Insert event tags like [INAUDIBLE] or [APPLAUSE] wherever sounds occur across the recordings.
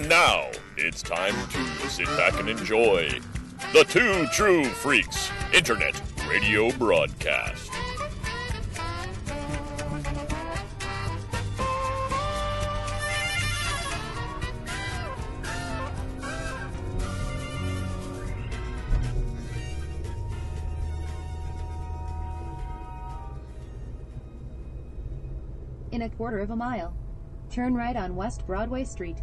And now it's time to sit back and enjoy the Two True Freaks Internet Radio Broadcast. In a quarter of a mile, turn right on West Broadway Street.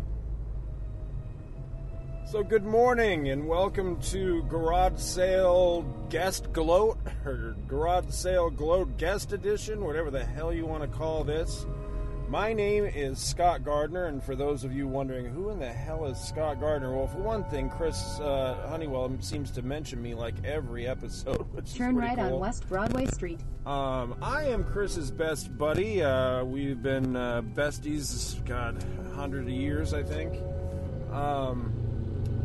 So, good morning and welcome to Garage Sale Guest Gloat, or Garage Sale Gloat Guest Edition, whatever the hell you want to call this. My name is Scott Gardner, and for those of you wondering who in the hell is Scott Gardner, well, for one thing, Chris uh, Honeywell seems to mention me like every episode, [LAUGHS] which Turn right cool. on West Broadway Street. Um, I am Chris's best buddy. Uh, we've been uh, besties, God, a hundred years, I think. Um,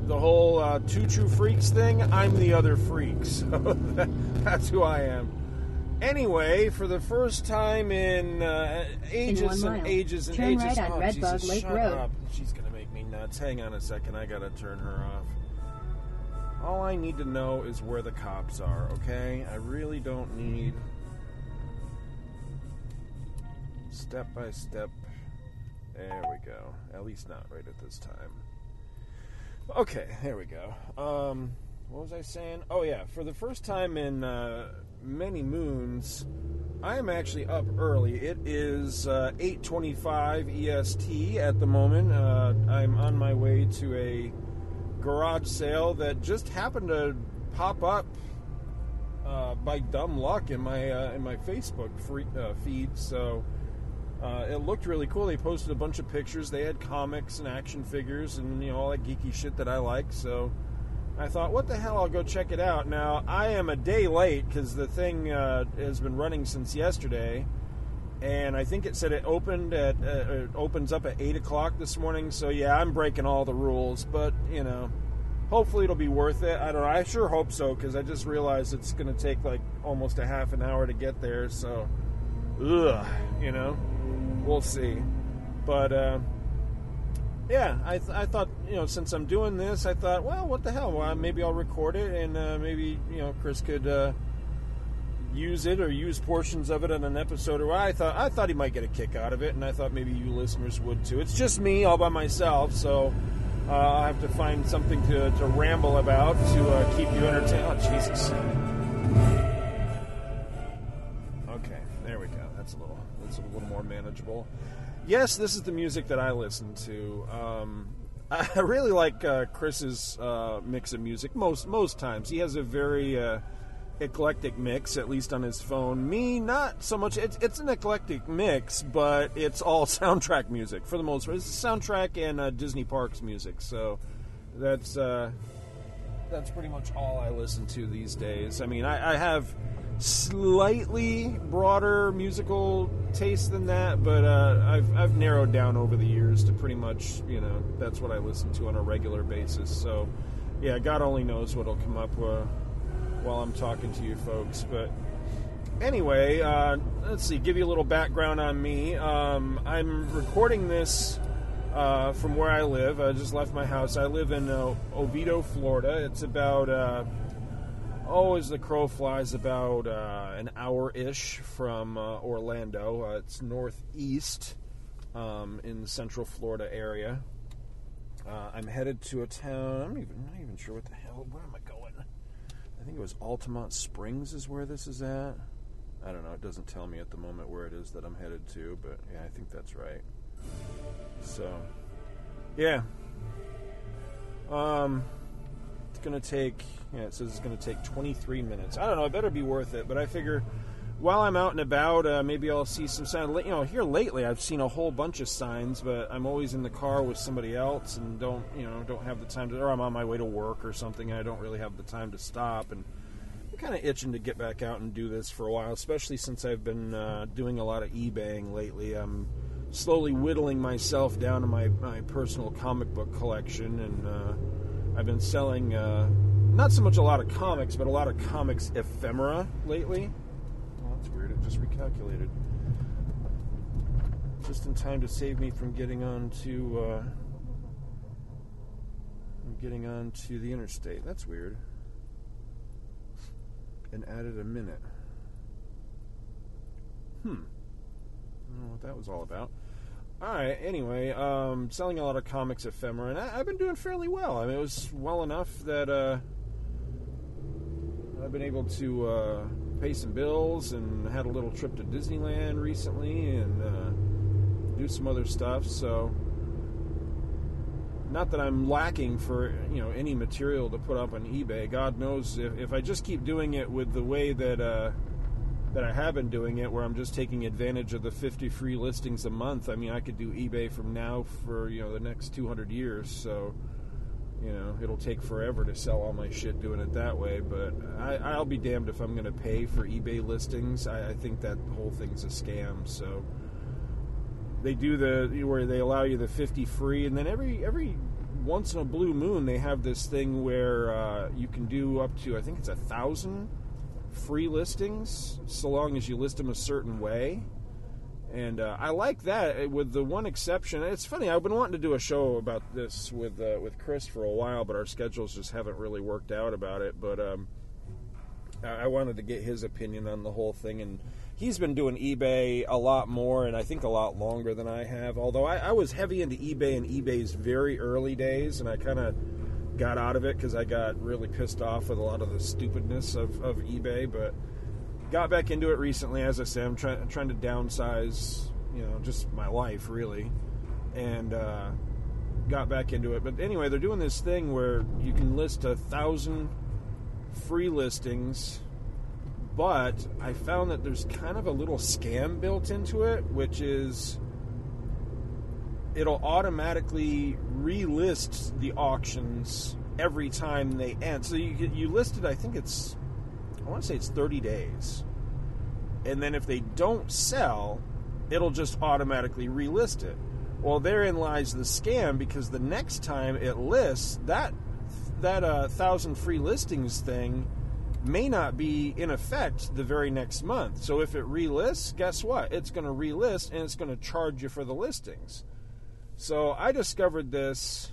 the whole uh, two true freaks thing, I'm the other freak, [LAUGHS] so that's who I am. Anyway, for the first time in uh, ages one and ages and turn ages, right on oh, Redbug Jesus, Lake Road. up. She's gonna make me nuts. Hang on a second, I gotta turn her off. All I need to know is where the cops are, okay? I really don't need step by step. There we go. At least not right at this time. Okay, there we go. Um, what was I saying? Oh yeah, for the first time in uh, many moons, I am actually up early. It is uh, 8:25 EST at the moment. Uh, I'm on my way to a garage sale that just happened to pop up uh, by dumb luck in my uh, in my Facebook free, uh, feed. So uh, it looked really cool. They posted a bunch of pictures. They had comics and action figures and you know all that geeky shit that I like. So I thought, what the hell? I'll go check it out. Now I am a day late because the thing uh, has been running since yesterday. And I think it said it opened at uh, it opens up at eight o'clock this morning. So yeah, I'm breaking all the rules, but you know, hopefully it'll be worth it. I don't know. I sure hope so because I just realized it's going to take like almost a half an hour to get there. So, ugh, you know, we'll see. But uh, yeah, I, th- I thought you know since I'm doing this, I thought, well, what the hell? Well, maybe I'll record it and uh, maybe you know Chris could. Uh, use it or use portions of it in an episode or I thought I thought he might get a kick out of it and I thought maybe you listeners would too. It's just me all by myself, so uh, I have to find something to, to ramble about to uh, keep you entertained. Oh Jesus! Manageable. Yes, this is the music that I listen to. Um, [LAUGHS] I really like uh, Chris's uh, mix of music most most times. He has a very uh, eclectic mix, at least on his phone. Me, not so much. It's, it's an eclectic mix, but it's all [LAUGHS] soundtrack music for the most part. It's soundtrack and uh, Disney Parks music. So that's uh, that's pretty much all I listen to these days. I mean, I, I have slightly broader musical taste than that, but uh, I've, I've narrowed down over the years to pretty much, you know, that's what I listen to on a regular basis. So, yeah, God only knows what'll come up uh, while I'm talking to you folks. But anyway, uh, let's see, give you a little background on me. Um, I'm recording this uh, from where I live. I just left my house. I live in uh, Oviedo, Florida. It's about, uh, as the crow flies, about uh, an hour ish from uh, Orlando. Uh, it's northeast um, in the central Florida area. Uh, I'm headed to a town. I'm even not even sure what the hell. Where am I going? I think it was Altamonte Springs is where this is at. I don't know. It doesn't tell me at the moment where it is that I'm headed to, but yeah, I think that's right. So, yeah. Um, it's gonna take. Yeah, it says it's gonna take 23 minutes. I don't know. It better be worth it. But I figure while I'm out and about, uh, maybe I'll see some signs. You know, here lately I've seen a whole bunch of signs, but I'm always in the car with somebody else and don't, you know, don't have the time to, or I'm on my way to work or something, and I don't really have the time to stop. And I'm kind of itching to get back out and do this for a while, especially since I've been uh, doing a lot of eBaying lately. I'm slowly whittling myself down to my, my personal comic book collection, and uh, I've been selling uh, not so much a lot of comics, but a lot of comics ephemera lately. Oh, that's weird. It just recalculated. Just in time to save me from getting on to uh, getting onto the interstate. That's weird. And added a minute. Hmm. I don't know what that was all about. All right. Anyway, um, selling a lot of comics ephemera, and I, have been doing fairly well. I mean, it was well enough that uh, I've been able to uh, pay some bills and had a little trip to Disneyland recently and uh, do some other stuff. So, not that I'm lacking for you know any material to put up on eBay. God knows if, if I just keep doing it with the way that uh, that I have been doing it, where I'm just taking advantage of the 50 free listings a month. I mean, I could do eBay from now for you know the next 200 years. So, you know, it'll take forever to sell all my shit doing it that way. But I, will be damned if I'm going to pay for eBay listings. I, I think that whole thing's a scam. So they do the where they allow you the 50 free, and then every every once in a blue moon they have this thing where uh, you can do up to I think it's a thousand free listings so long as you list them a certain way. And uh, I like that, uh, with the one exception. It's funny. I've been wanting to do a show about this with uh, with Chris for a while, but our schedules just haven't really worked out about it. But um, I wanted to get his opinion on the whole thing, and he's been doing eBay a lot more, and I think a lot longer than I have. Although I, I was heavy into eBay in eBay's very early days, and I kind of got out of it because I got really pissed off with a lot of the stupidness of, of eBay. But got back into it recently. As I said, I'm trying trying to downsize, you know, just my life really, and uh, got back into it. But anyway, they're doing this thing where you can list a thousand free listings. But I found that there's kind of a little scam built into it, which is it'll automatically relist the auctions every time they end. So you you listed, I think it's, I want to say it's 30 days, and then if they don't sell, it'll just automatically relist it. Well, therein lies the scam because the next time it lists that that uh, thousand free listings thing may not be in effect the very next month. So if it relists, guess what? It's going to relist and it's going to charge you for the listings. So I discovered this.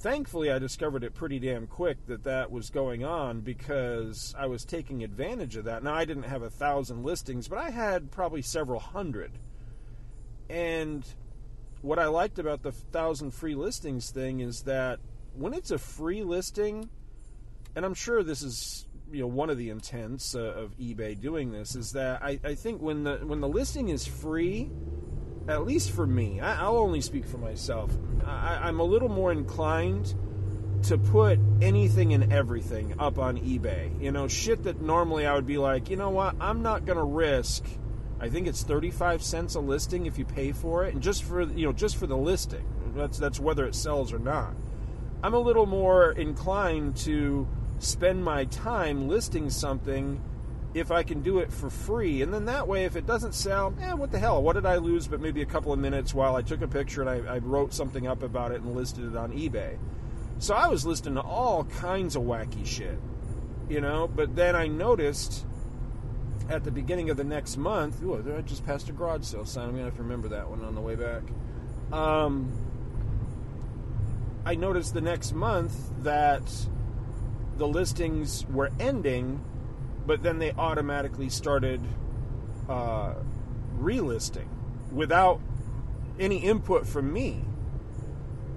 Thankfully, I discovered it pretty damn quick that that was going on because I was taking advantage of that. Now, I didn't have a thousand listings, but I had probably several hundred. And what I liked about the thousand free listings thing is that when it's a free listing, and I'm sure this is you know one of the intents uh, of eBay doing this is that I, I think when the when the listing is free at least for me, I, will only speak for myself. I, I'm a little more inclined to put anything and everything up on eBay. You know, shit that normally I would be like, you know what, I'm not going to risk. I think it's 35 cents a listing if you pay for it, and just for you know, just for the listing. That's that's whether it sells or not. I'm a little more inclined to spend my time listing something if I can do it for free. And then that way, if it doesn't sell, eh, what the hell? What did I lose but maybe a couple of minutes while I took a picture and I, I wrote something up about it and listed it on eBay? So I was listening to all kinds of wacky shit, you know, but then I noticed at the beginning of the next month, ooh, I just passed a garage sale sign. I'm going to have to remember that one on the way back. Um, I noticed the next month that the listings were ending but then they automatically started uh, relisting without any input from me.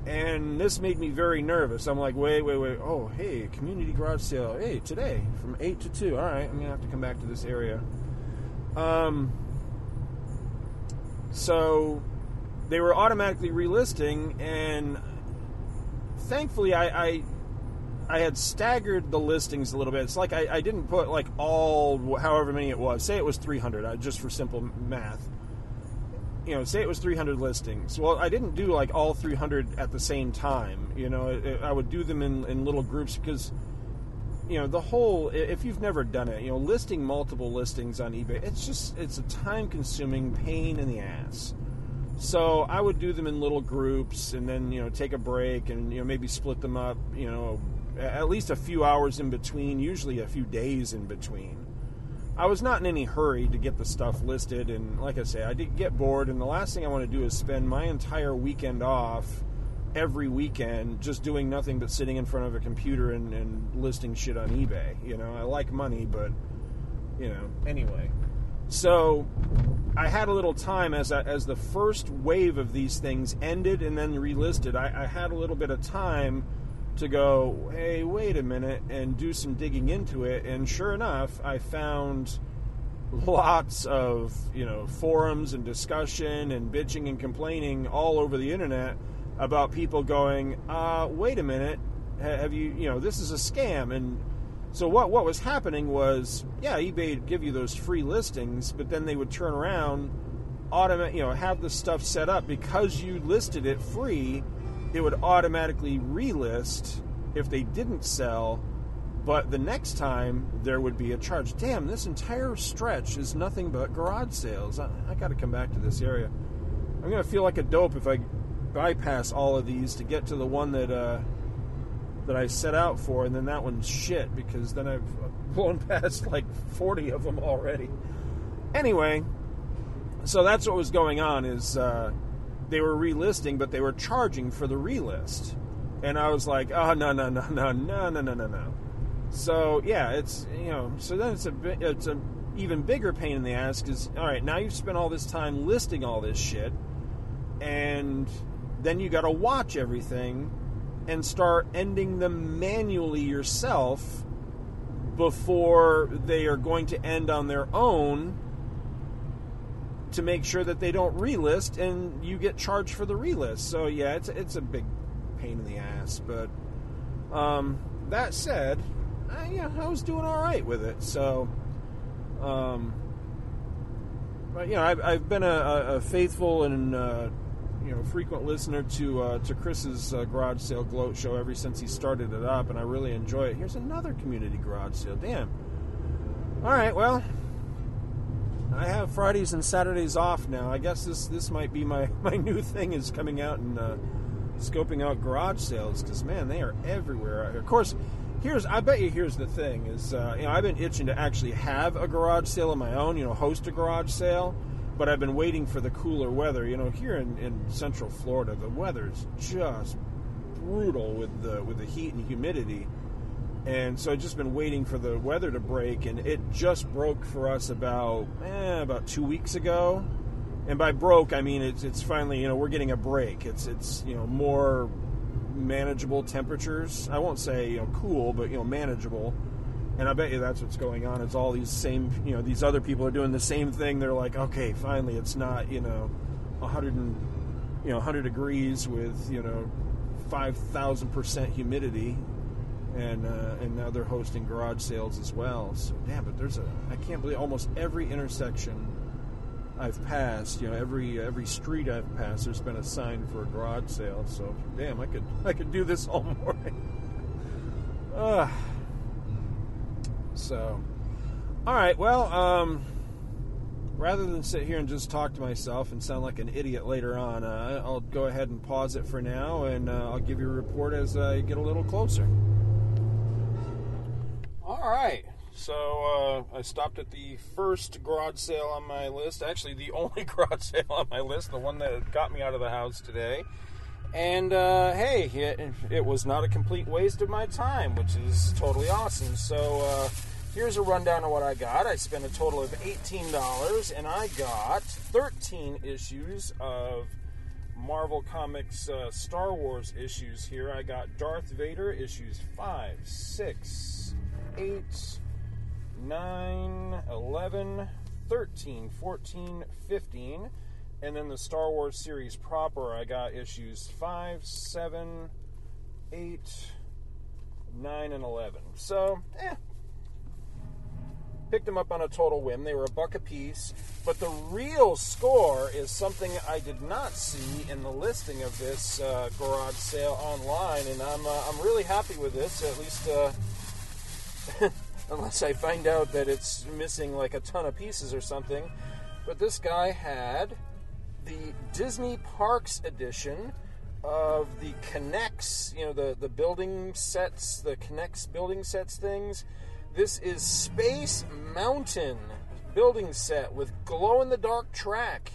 And this made me very nervous. I'm like, wait, wait, wait. Oh, hey, community garage sale. Hey, today from 8 to 2. All right, I'm going to have to come back to this area. Um, so they were automatically relisting, and thankfully, I, I I had staggered the listings a little bit. It's like I, I didn't put like all however many it was. Say it was 300, uh, just for simple math. You know, say it was 300 listings. Well, I didn't do like all 300 at the same time. You know, it, it, I would do them in, in little groups because, you know, the whole. If you've never done it, you know, listing multiple listings on eBay, it's just it's a time-consuming pain in the ass. So I would do them in little groups, and then you know take a break, and you know maybe split them up. You know at least a few hours in between, usually a few days in between. I was not in any hurry to get the stuff listed, and like I say, I did get bored, and the last thing I want to do is spend my entire weekend off every weekend just doing nothing but sitting in front of a computer and, and listing shit on eBay. You know, I like money, but you know, anyway. So I had a little time as I, as the first wave of these things ended and then relisted. I, I had a little bit of time to go, hey, wait a minute, and do some digging into it. And sure enough, I found lots of you know forums and discussion and bitching and complaining all over the internet about people going, uh, wait a minute, have you you know this is a scam and so what what was happening was yeah eBay would give you those free listings, but then they would turn around, automate you know have the stuff set up because you listed it free, it would automatically relist if they didn't sell but the next time there would be a charge. Damn, this entire stretch is nothing but garage sales. I, I got to come back to this area. I'm gonna feel like a dope if I bypass all of these to get to the one that uh, that I set out for, and then that one's shit because then I've [LAUGHS] blown past like 40 of them already. Anyway, so that's what was going on. Is uh, they were relisting, but they were charging for the relist, and I was like, oh no no no no no no no no no. So yeah, it's you know, so then it's a bit, it's a even bigger pain in the ass because all right, now you've spent all this time listing all this shit, and then you got to watch everything and start ending them manually yourself before they are going to end on their own to make sure that they don't relist and you get charged for the relist. So yeah, it's it's a big pain in the ass, but um, that said, I, yeah, I was doing all right with it. So, um, but you know, I've, I've been a, a faithful and uh, you know frequent listener to uh, to Chris's uh, garage sale gloat show ever since he started it up, and I really enjoy it. Here's another community garage sale. Damn. All right, well, I have Fridays and Saturdays off now. I guess this this might be my [LAUGHS] my new thing is coming out and uh, scoping out garage sales because man, they are everywhere. Of course, here's I bet you here's the thing is uh, you know I've been itching to actually have a garage sale of my own, you know, host a garage sale, but I've been waiting for the cooler weather. You know, here in, in Central Florida, the weather's just brutal with the with the heat and humidity. And so I've just been waiting for the weather to break, and it just broke for us about eh, about two weeks ago. And by broke, I mean it's it's finally you know we're getting a break. It's it's you know more manageable temperatures. I won't say you know cool, but you know manageable. And I bet you that's what's going on. It's all these same you know these other people are doing the same thing. They're like, okay, finally, it's not you know, hundred and you know hundred degrees with you know five thousand percent humidity. And, uh, and now they're hosting garage sales as well. So damn, but there's a I can't believe almost every intersection I've passed, you know, every every street I've passed, there's been a sign for a garage sale. So, damn, I could I could do this all [LAUGHS] morning. uh, so, all right. Well, um, rather than sit here and just talk to myself and sound like an idiot later on, uh, I'll go ahead and pause it for now, and uh, I'll give you a report as I get a little closer. All right. So uh, I stopped at the first garage sale on my list. Actually, the [LAUGHS] only garage sale on my list, the one that got me out of the house today. And uh, hey, it, it, was not a complete waste of my time, which is totally awesome. So uh, here's a rundown of what I got. I spent a total of $18, and I got 13 issues of Marvel Comics uh, Star Wars issues here. I got Darth Vader issues 5, 6, 8, 9, 11, 13, 14, 15. And then the Star Wars series proper, I got issues 5, 7, 8, 9, and 11. So, eh. Picked them up on a total whim. They were a buck a piece. But the real score is something I did not see in the listing of this uh, garage sale online. And I'm, uh, I'm really happy with this. At least. Uh, [LAUGHS] unless I find out that it's missing like a ton of pieces or something. But this guy had the Disney Parks edition of the K'NEX, you know, the, the building sets, the K'NEX building sets things. This is Space Mountain building set with glow in the dark track.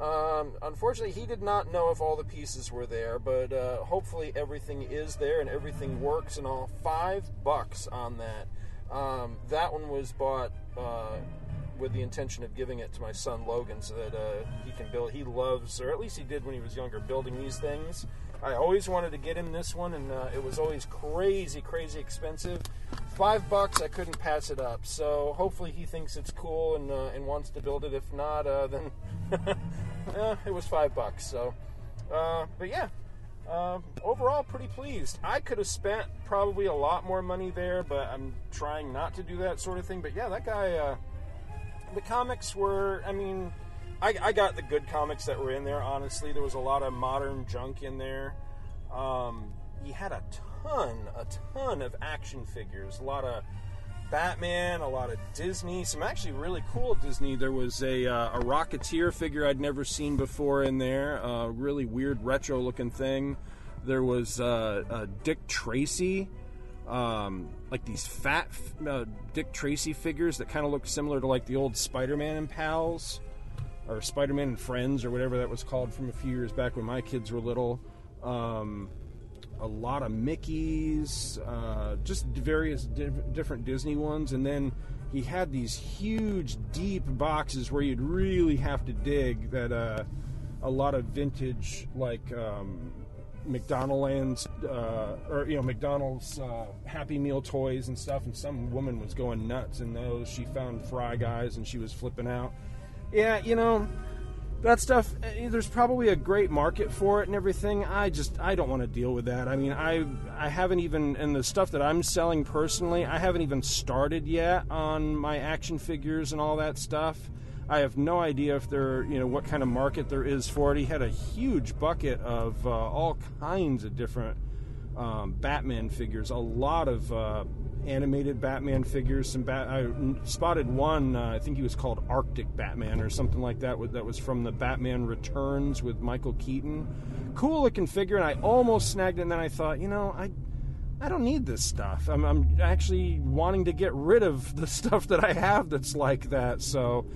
Um, unfortunately, he did not know if all the pieces were there, but uh, hopefully everything is there and everything works and all. Five bucks on that. Um, that one was bought uh, with the intention of giving it to my son Logan so that uh, he can build. He loves, or at least he did when he was younger, building these things. I always wanted to get him this one, and uh, it was always crazy, crazy expensive. Five bucks, I couldn't pass it up. So hopefully he thinks it's cool and uh, and wants to build it. If not, uh, then [LAUGHS] eh, it was five bucks. So, uh, but yeah, uh, overall pretty pleased. I could have spent probably a lot more money there, but I'm trying not to do that sort of thing. But yeah, that guy. Uh, the comics were, I mean, I, I, got the good comics that were in there. Honestly, there was a lot of modern junk in there. Um, he had a ton, a ton of action figures, a lot of Batman, a lot of Disney, some actually really cool Disney. There was a, uh, a Rocketeer figure I'd never seen before in there, a really weird retro looking thing. There was uh, Dick Tracy, um, like these fat uh, Dick Tracy figures that kind of look similar to like the old Spider-Man and Pals, or Spider-Man and Friends, or whatever that was called from a few years back when my kids were little. Um, a lot of Mickey's, uh, just various different Disney ones, and then he had these huge, deep boxes where you'd really have to dig. That uh, a lot of vintage, like um, McDonald's, uh, or you know McDonald's uh, Happy Meal toys and stuff, and some woman was going nuts in those. She found Fry Guys and she was flipping out. Yeah, you know that stuff. Eh, there's probably a great market for it and everything. I just I don't want to deal with that. I mean, I I haven't even and the stuff that I'm selling personally, I haven't even started yet on my action figures and all that stuff. I have no idea if there, you know, what kind of market there is for it. He had a huge bucket of uh, all kinds of different um, Batman figures, a lot of uh, animated Batman figures. Some bat- I spotted one. Uh, I think he was called Arctic Batman or something like that. That was from the Batman Returns with Michael Keaton. Cool looking figure, and I almost snagged it. And then I thought, you know, I I don't need this stuff. I'm, I'm actually wanting to get rid of the [LAUGHS] stuff that I have that's like that. So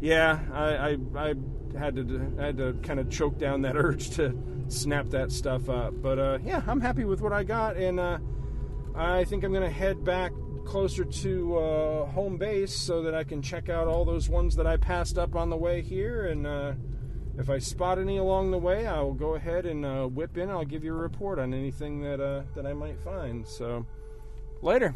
yeah, I, I, I had to I had to kind of choke down that [LAUGHS] urge to snap that stuff up. But uh, yeah, I'm happy with what I got, and uh, I think I'm gonna head back closer to uh, home base so that I can check out all those ones that I passed up on the way here. And uh, if I spot any along the way, I will go ahead and uh, whip in. I'll give you a report on anything that uh, that I might find. So later.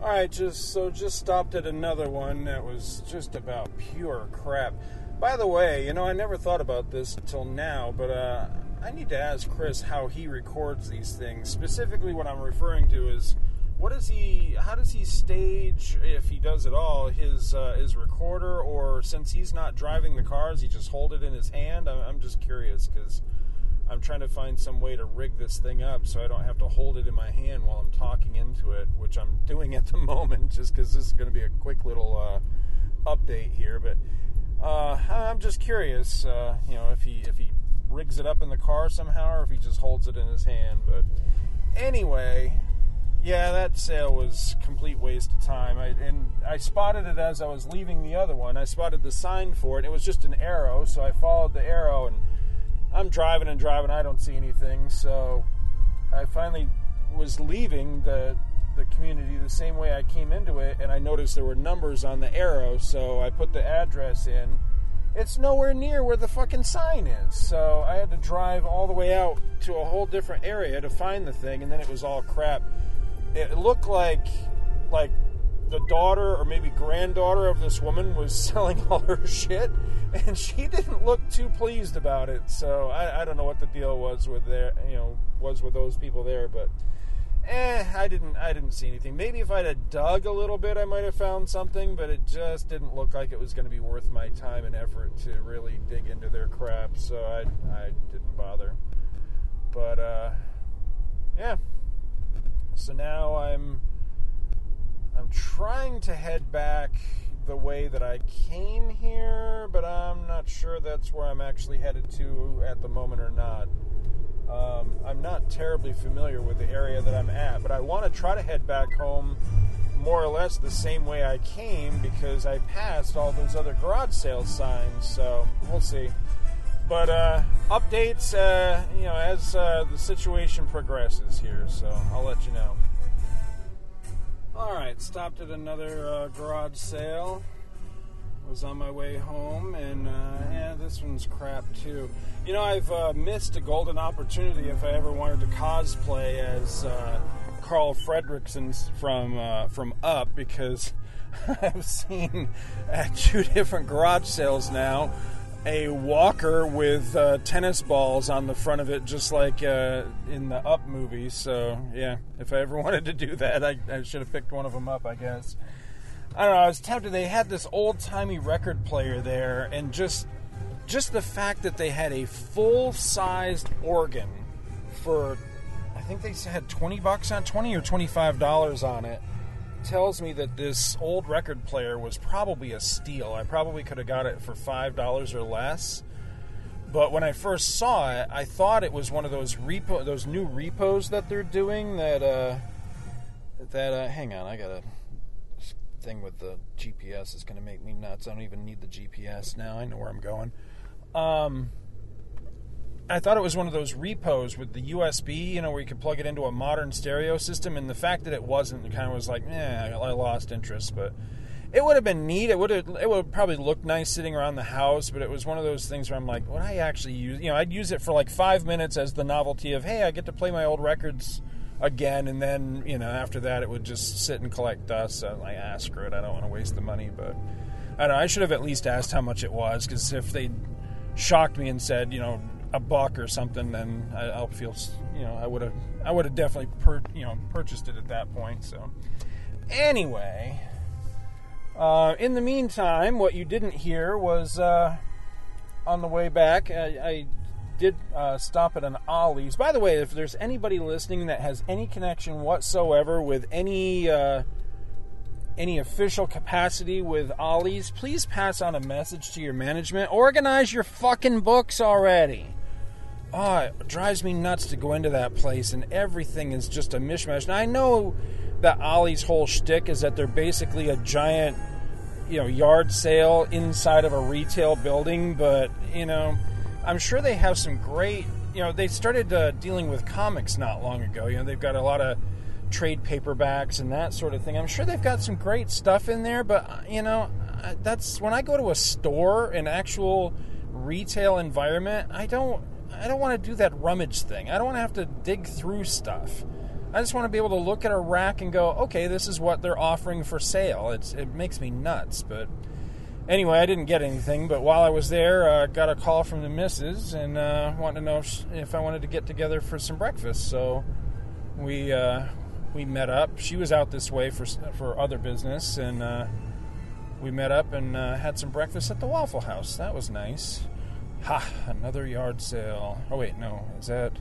All right, just so just stopped at another one that was just about pure crap. By the way, you know I never thought about this until now, but uh, I need to ask Chris how he records these things. Specifically, what I'm referring to is what does he? How does he stage, if he does at all, his uh, his recorder? Or since he's not driving the cars, he just hold it in his hand. I'm, just curious because I'm trying to find some way to rig this thing up so I don't have to hold it in my hand while I'm talking into it, which I'm [LAUGHS] doing at the moment just because this is going to be a quick little uh, update here. But uh, I'm just curious, uh, you know, if he if he rigs it up in the car somehow or if he just holds it in his hand. But anyway, yeah, that sale was complete waste of time. I, and I spotted it as I was leaving the other one. I spotted the sign for it. It was just an arrow, so I followed the arrow and I'm driving and driving. I don't see anything. So I finally was leaving the the community the same way I came into it, and I noticed there were numbers on the arrow. So I put the address in. It's nowhere near where the fucking sign is. So I had to drive all the way out to a whole different area to find the thing, and then it was all crap. It looked like like the daughter or maybe granddaughter of this woman was [LAUGHS] selling all her shit, and she didn't look too pleased about it. So I, I don't know what the deal was with there, you know, was with those people there, but eh, I didn't I didn't see anything. Maybe if I'd have dug a little bit, I might have found something, but it just didn't look like it was going to be worth my time and effort to really dig into their crap. So I I didn't bother. But uh, yeah. So now I'm I'm trying to head back the way that I came here, but I'm not sure that's where I'm actually headed to at the moment or not. Um, I'm not terribly familiar with the area that I'm at, but I want to try to head back home more or less the same way I came because I passed all those other garage sale signs. So we'll see. But uh, updates, uh, you know, as uh, the situation progresses here. So I'll let you know. All right, stopped at another uh, garage sale. Was on my way home, and uh, yeah, this one's crap too. You know, I've uh, missed a golden opportunity if I ever wanted to cosplay as uh, Carl Fredricksen from uh, from Up because [LAUGHS] I've seen [LAUGHS] at two different garage sales now a walker with uh, tennis balls on the front of it, just like uh, in the Up movie. So yeah, if I ever [LAUGHS] wanted to do that, I, I should have picked one of them up, I guess. I don't know. I was tempted. They had this old timey record player there, and just just the fact that they had a full sized organ for I think they had twenty bucks on twenty or twenty five dollars on it tells me that this old record player was probably a steal. I probably could have got it for five dollars or less. But when I first saw it, I thought it was one of those repo, those new repos that they're doing. That uh, that uh, hang on, I got a thing with the GPS is going to make me nuts. I don't even need the GPS now. I know where I'm going. Um, I thought it was one of those repos with the USB, you know, where you could plug it into a modern stereo system. And the fact that it wasn't it kind of was like, eh, I lost interest. But it would have been neat. It would have, it would probably look nice sitting around the house. But it was one of those things where I'm like, would I actually use? You know, I'd use it for like five minutes as the novelty of, hey, I get to play my old records again. And then, you know, after that, it would just sit and collect dust. So I'm like, ah, screw it. I don't want to waste the money. But I don't know. I should have at least asked how much it was because if they shocked me and said, you know, a buck or something, then I, will feel you know I would have I would have definitely per, you know purchased it at that point. So anyway, uh, in the meantime, what you didn't hear was uh, on the way back. I, I did uh, stop at an Ollie's. By the way, if there's anybody listening that has any connection whatsoever with any uh, any official capacity with Ollie's, please pass on a message to your management. Organize your fucking books already oh, it drives me nuts to go into that place and everything is just a mishmash. And I know that Ollie's whole shtick is that they're basically a giant, you know, yard sale inside of a retail building, but you know, I'm sure they have some great. You know, they started uh, dealing with comics not long ago. You know, they've got a lot of trade paperbacks and that sort of thing. I'm sure they've got some great stuff in there, but uh, you know, that's when I go to a store, an actual retail environment, I don't I don't want to do that rummage thing. I don't want to have to dig through stuff. I just want to be able to look at a rack and go, okay, this is what they're offering for sale. It's, it makes me nuts. But anyway, I didn't get anything. But while I was there, I uh, got a call from the missus and uh, wanted to know if, if, I wanted to get together for some breakfast. So we uh, we met up. She was out this way for for other business, and uh, we met up and uh, had some breakfast at the Waffle House. That was nice. Ha! Another yard sale. Oh wait, no. Is that?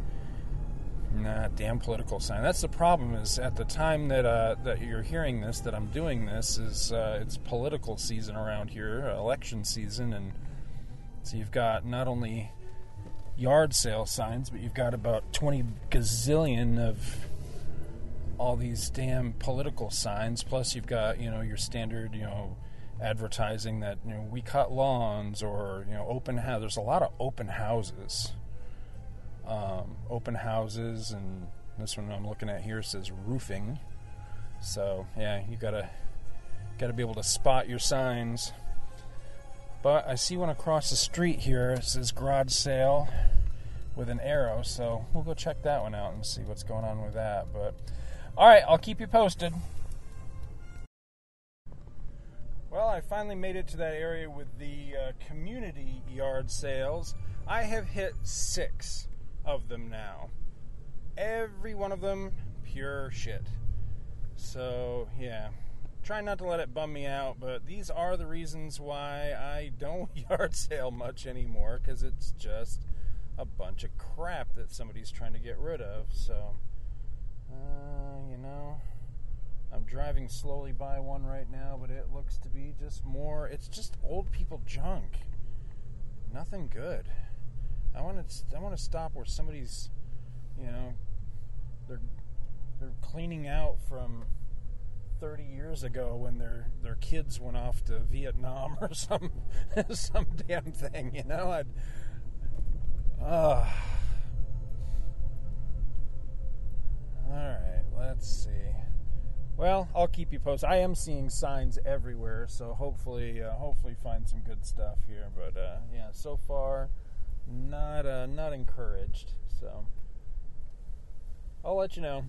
Nah, damn political sign. That's the problem. Is at the time that uh, that you're hearing this, that I'm doing this, is uh, it's political season around here, election season, and so you've got not only yard sale signs, but you've got about 20 gazillion of all these damn political signs. Plus, you've got you know your standard you know advertising that you know we cut lawns or you know open house. There's a lot of open houses, um, open houses, and this one I'm looking at here says roofing. So yeah, you gotta gotta be able to spot your signs. But I see one across the street here. It says garage sale with an arrow, so we'll go check that one out and see what's going on with that. But all right, I'll keep you posted. Well, I finally made it to that area with the uh, community yard sales. I have hit six of them now. Every one of them pure shit. So, yeah. Try not to let it bum me out, but these are the reasons why I don't [LAUGHS] yard sale much anymore because it's just a bunch of crap that somebody's trying to get rid of. So, uh, you know. I'm driving slowly by one right now, but it looks to be just more. It's just old people junk. Nothing good. I want to. I want to stop where somebody's, you know, they're they're cleaning out from 30 years ago when their their kids went off to Vietnam [LAUGHS] or some some damn thing, you know. I'd uh, all right, let's see. Well, I'll keep you posted. I am seeing signs everywhere, so hopefully, uh, hopefully, find some good stuff here. But uh, yeah, so far, not uh, not encouraged. So I'll let you know.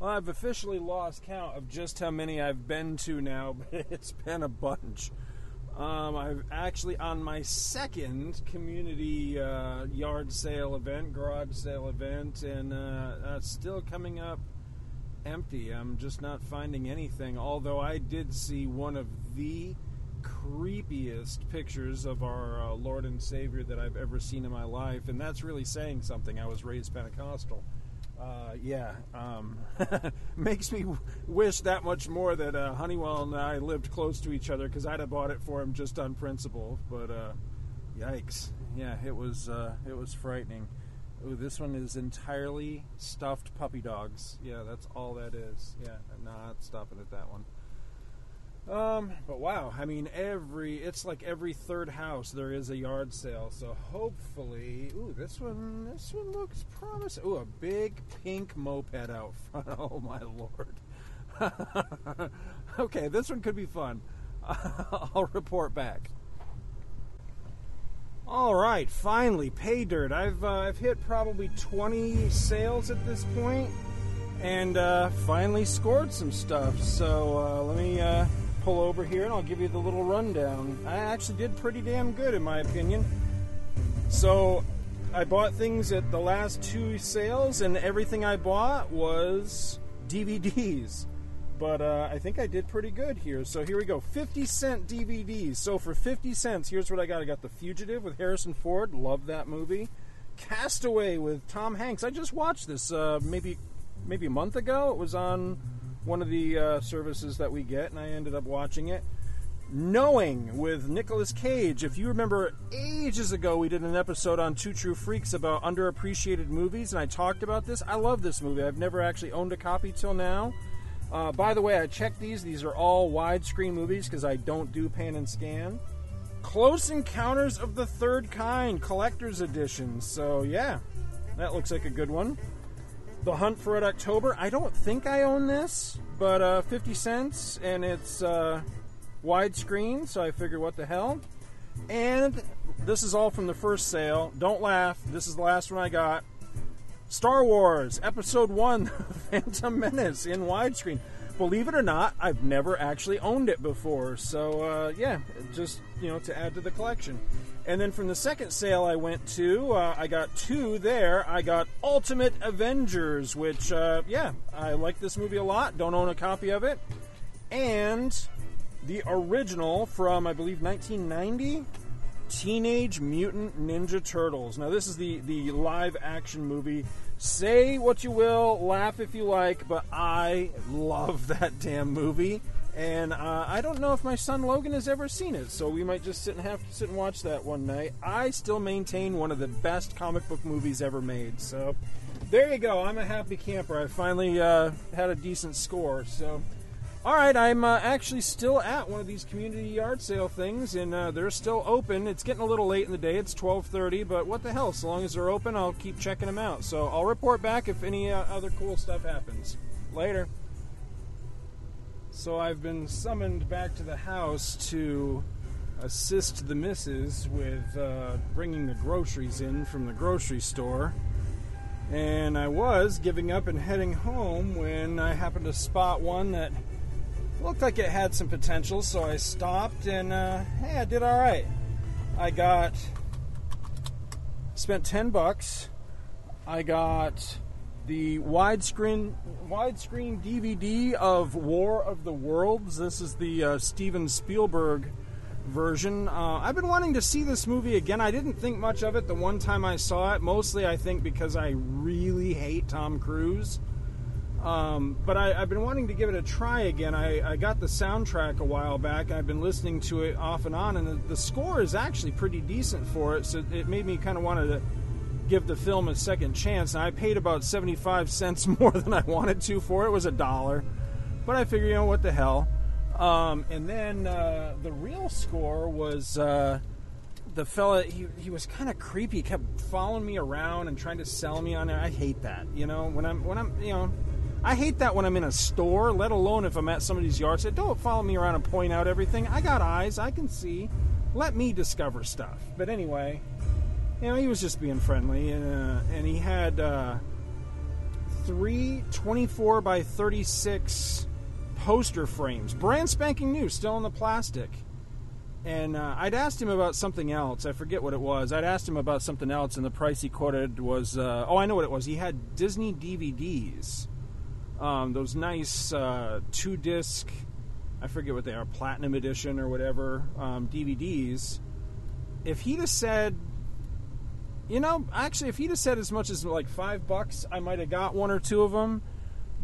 Well, I've officially lost count of just how many I've been to now, [LAUGHS] but it's been a bunch. Um, I've actually on my second community uh, yard sale event, garage sale event, and uh, still coming up empty. I'm just not finding anything. Although I did see one of the creepiest pictures of our uh, Lord and Savior that I've ever seen in my life, and that's really saying something. I was raised Pentecostal. Uh, yeah, um, [LAUGHS] makes me wish that much more that uh, Honeywell and I lived close to each other because I'd have bought it for him just on principle. But uh, yikes, yeah, it was uh, it was frightening. Ooh, this one is entirely stuffed puppy dogs. Yeah, that's all that is. Yeah, not stopping at that one. Um, but wow, I mean, every it's like every third house there is a yard sale. So hopefully, ooh, this one, this one looks promising. Ooh, a big pink moped out front. [LAUGHS] Oh my lord. [LAUGHS] okay, this one could be fun. [LAUGHS] I'll report back. All right, finally, pay dirt. I've uh, I've hit probably 20 sales at this point, and uh, finally scored some stuff. So uh, let me uh, pull over here and I'll give you the little rundown. I actually did pretty damn good, in my opinion. So, I bought things at the last two sales, and everything I bought was DVDs. But uh, I think I did pretty good here. So here we go 50 cent DVDs. So for 50 cents, here's what I got I got The Fugitive with Harrison Ford. Love that movie. Castaway with Tom Hanks. I just watched this uh, maybe maybe a month ago. It was on one of the uh, services that we get, and I ended up watching it. Knowing with Nicolas Cage. If you remember, ages ago we did an episode on Two True Freaks about underappreciated movies, and I talked about this. I love this movie. I've never actually owned a copy till now. Uh, by the way, I checked these. These are all widescreen movies because I don't do pan and scan. Close Encounters of the Third Kind Collector's Edition. So, yeah, that looks like a good one. The Hunt for Red October. I don't think I own this, but uh, 50 cents, and it's uh, widescreen, so I figured what the hell. And this is all from the first sale. Don't laugh. This is the last one I got. Star Wars Episode 1 [LAUGHS] Phantom Menace in widescreen. Believe it or not, I've never actually owned it before. So, uh, yeah, just, you know, to add to the collection. And then from the second sale I went to, uh, I got two there. I got Ultimate Avengers, which, uh, yeah, I like this movie a lot. Don't own a copy of it. And the original from, I believe, 1990 Teenage Mutant Ninja Turtles. Now, this is the, the live action movie. Say what you will, laugh if you like, but I love [LAUGHS] that damn movie. And uh, I don't know if my son Logan has ever seen it, so we might just sit and have sit and watch that one night. I still maintain one of the best comic book movies ever made. So there you go. I'm a happy camper. I finally uh, had a decent score. So all right, I'm uh, actually still at one of these community yard sale things, and uh, they're still open. It's getting a little late in the day. It's 12:30, but what the hell? So long as they're open, I'll keep checking them out. So I'll report back if any uh, other cool stuff happens. Later. So I've been summoned back to the house to assist the missus with uh, bringing the groceries in from the grocery store. And I was giving up and heading home when I happened to spot one that looked like it had some potential, so I stopped and uh, hey, I did all right. I got spent ten bucks. I got the widescreen widescreen DVD of War of the Worlds. This is the uh, Steven Spielberg version. Uh, I've been wanting to see this movie again. I didn't think much of it the one time I saw it. Mostly, I think because I really hate Tom Cruise. Um, but I, have been wanting to give it a try again. I, I, got the soundtrack a while back. I've been listening to it off and on, and the, the score is actually pretty decent for it. So it made me kind of want to give the film a second chance. And I paid about 75 cents [LAUGHS] more than I wanted to for it. It was a dollar. But I figured, you know, what the hell. Um, and then uh, the real score was uh, the fella, he, he was kind of creepy. He kept following me around and trying to sell me on it. I hate that. You know, when I'm, when I'm, you know, I hate that when I'm in a store, let alone if I'm at somebody's yard sale. Don't follow me around and point out everything. I got eyes, I can see. Let me discover stuff. But anyway, you know, he was just being friendly, and, uh, and he had uh, three 24 by 36 poster frames, brand spanking new, still in the plastic. And uh, I'd asked him about something else. I forget what it was. I'd asked him about something else, and the price he quoted was uh, oh, I know what it was. He had Disney DVDs um, those nice uh, two disc, I forget what they are, platinum edition or whatever um, DVDs. If he'd have said, you know, actually, if he'd have said as much as like five bucks, I might have got one or two of them.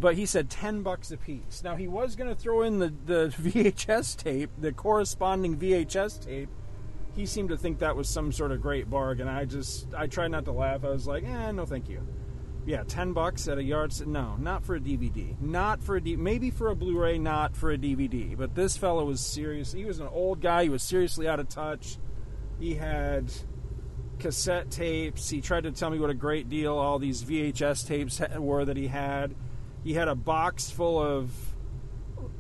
But he said ten bucks a piece. Now he was going to throw in the the [LAUGHS] VHS tape, the corresponding VHS tape. He seemed to think that was some sort of great bargain. I just I tried not to laugh. I was like, eh, no, thank you yeah, ten bucks at a yard. No, not for a DVD. Not for a D. Maybe for a Blu-ray. Not for a DVD. But this fellow was serious. He was an old guy. He was seriously out of touch. He had cassette tapes. He tried to tell me what a great deal all these VHS tapes were that he had. He had a box full of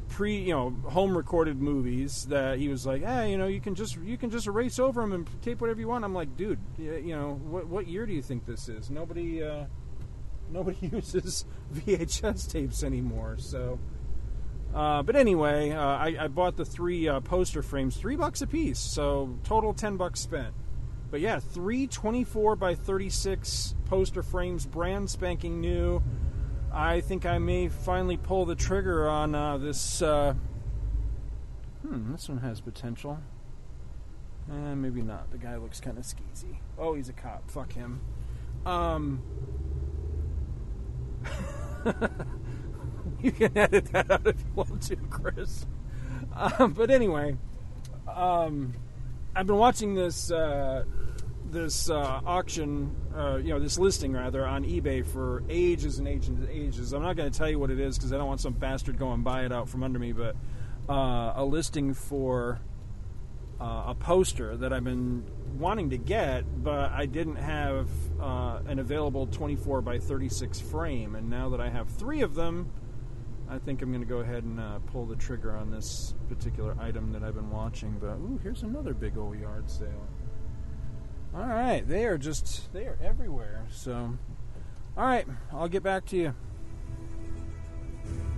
pre, you know, home recorded movies that he was like, "Hey, you know, you can just you can just erase over them and tape whatever you want." I'm like, "Dude, you know, what what year do you think this is? Nobody uh, [LAUGHS] nobody [LAUGHS] uses VHS tapes anymore. So, uh, but anyway, uh, I, I, bought the three uh, poster frames, three bucks a piece. So total ten bucks spent. But yeah, three 24 by 36 poster frames, brand spanking new. I think I may finally pull the trigger on uh, this. Uh, hmm, this one has potential. Eh, maybe not. The guy looks kind of skeezy. Oh, he's a cop. Fuck him. Um, [LAUGHS] you can edit that out if you want to, Chris. Um, but anyway, um, I've been watching this uh, this uh, auction, uh, you know, this listing rather on eBay for ages and ages and ages. I'm not going to tell you what it is because I don't want some bastard going buy it out from under me. But uh, a listing for uh, a poster that I've been wanting to get, but I didn't have uh, an available 24 by 36 frame. And now that I have three of them, I think I'm going to go ahead and uh, pull the trigger on this particular item that I've been watching. But ooh, here's another big old yard sale. All right, they are just they are everywhere. So, all right, I'll get back to you.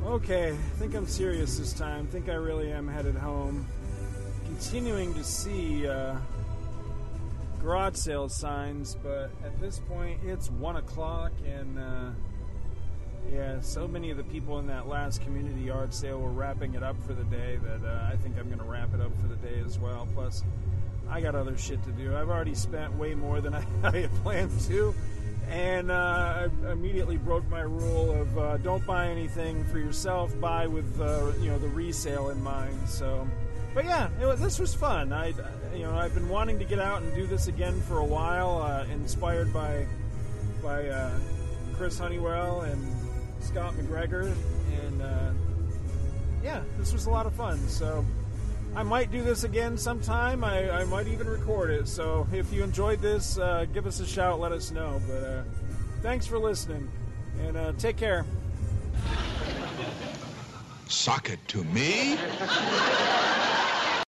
Okay, I think I'm serious this time. I think I really am headed home. Continuing to see. Uh, garage sale signs, but at this point it's one o'clock, and uh, yeah, so many of the people in that last community yard sale were wrapping it up for the day that uh, I think I'm going to wrap it up for the day as well. Plus, I got other shit to do. I've already spent way more than I, [LAUGHS] I had planned to, and uh, I immediately broke my rule of uh, don't buy anything for yourself, buy with uh, you know the resale in mind. So, but yeah, was, this was fun. I you know, I've been wanting to get out and do this again for a while, uh, inspired by by uh, Chris Honeywell and Scott McGregor, and uh, yeah, this was a lot of fun. So I might do this again sometime. I, I might even record it. So if you enjoyed this, uh, give us a shout. Let us know. But uh, thanks for listening, and uh, take care. Sock it to me. [LAUGHS]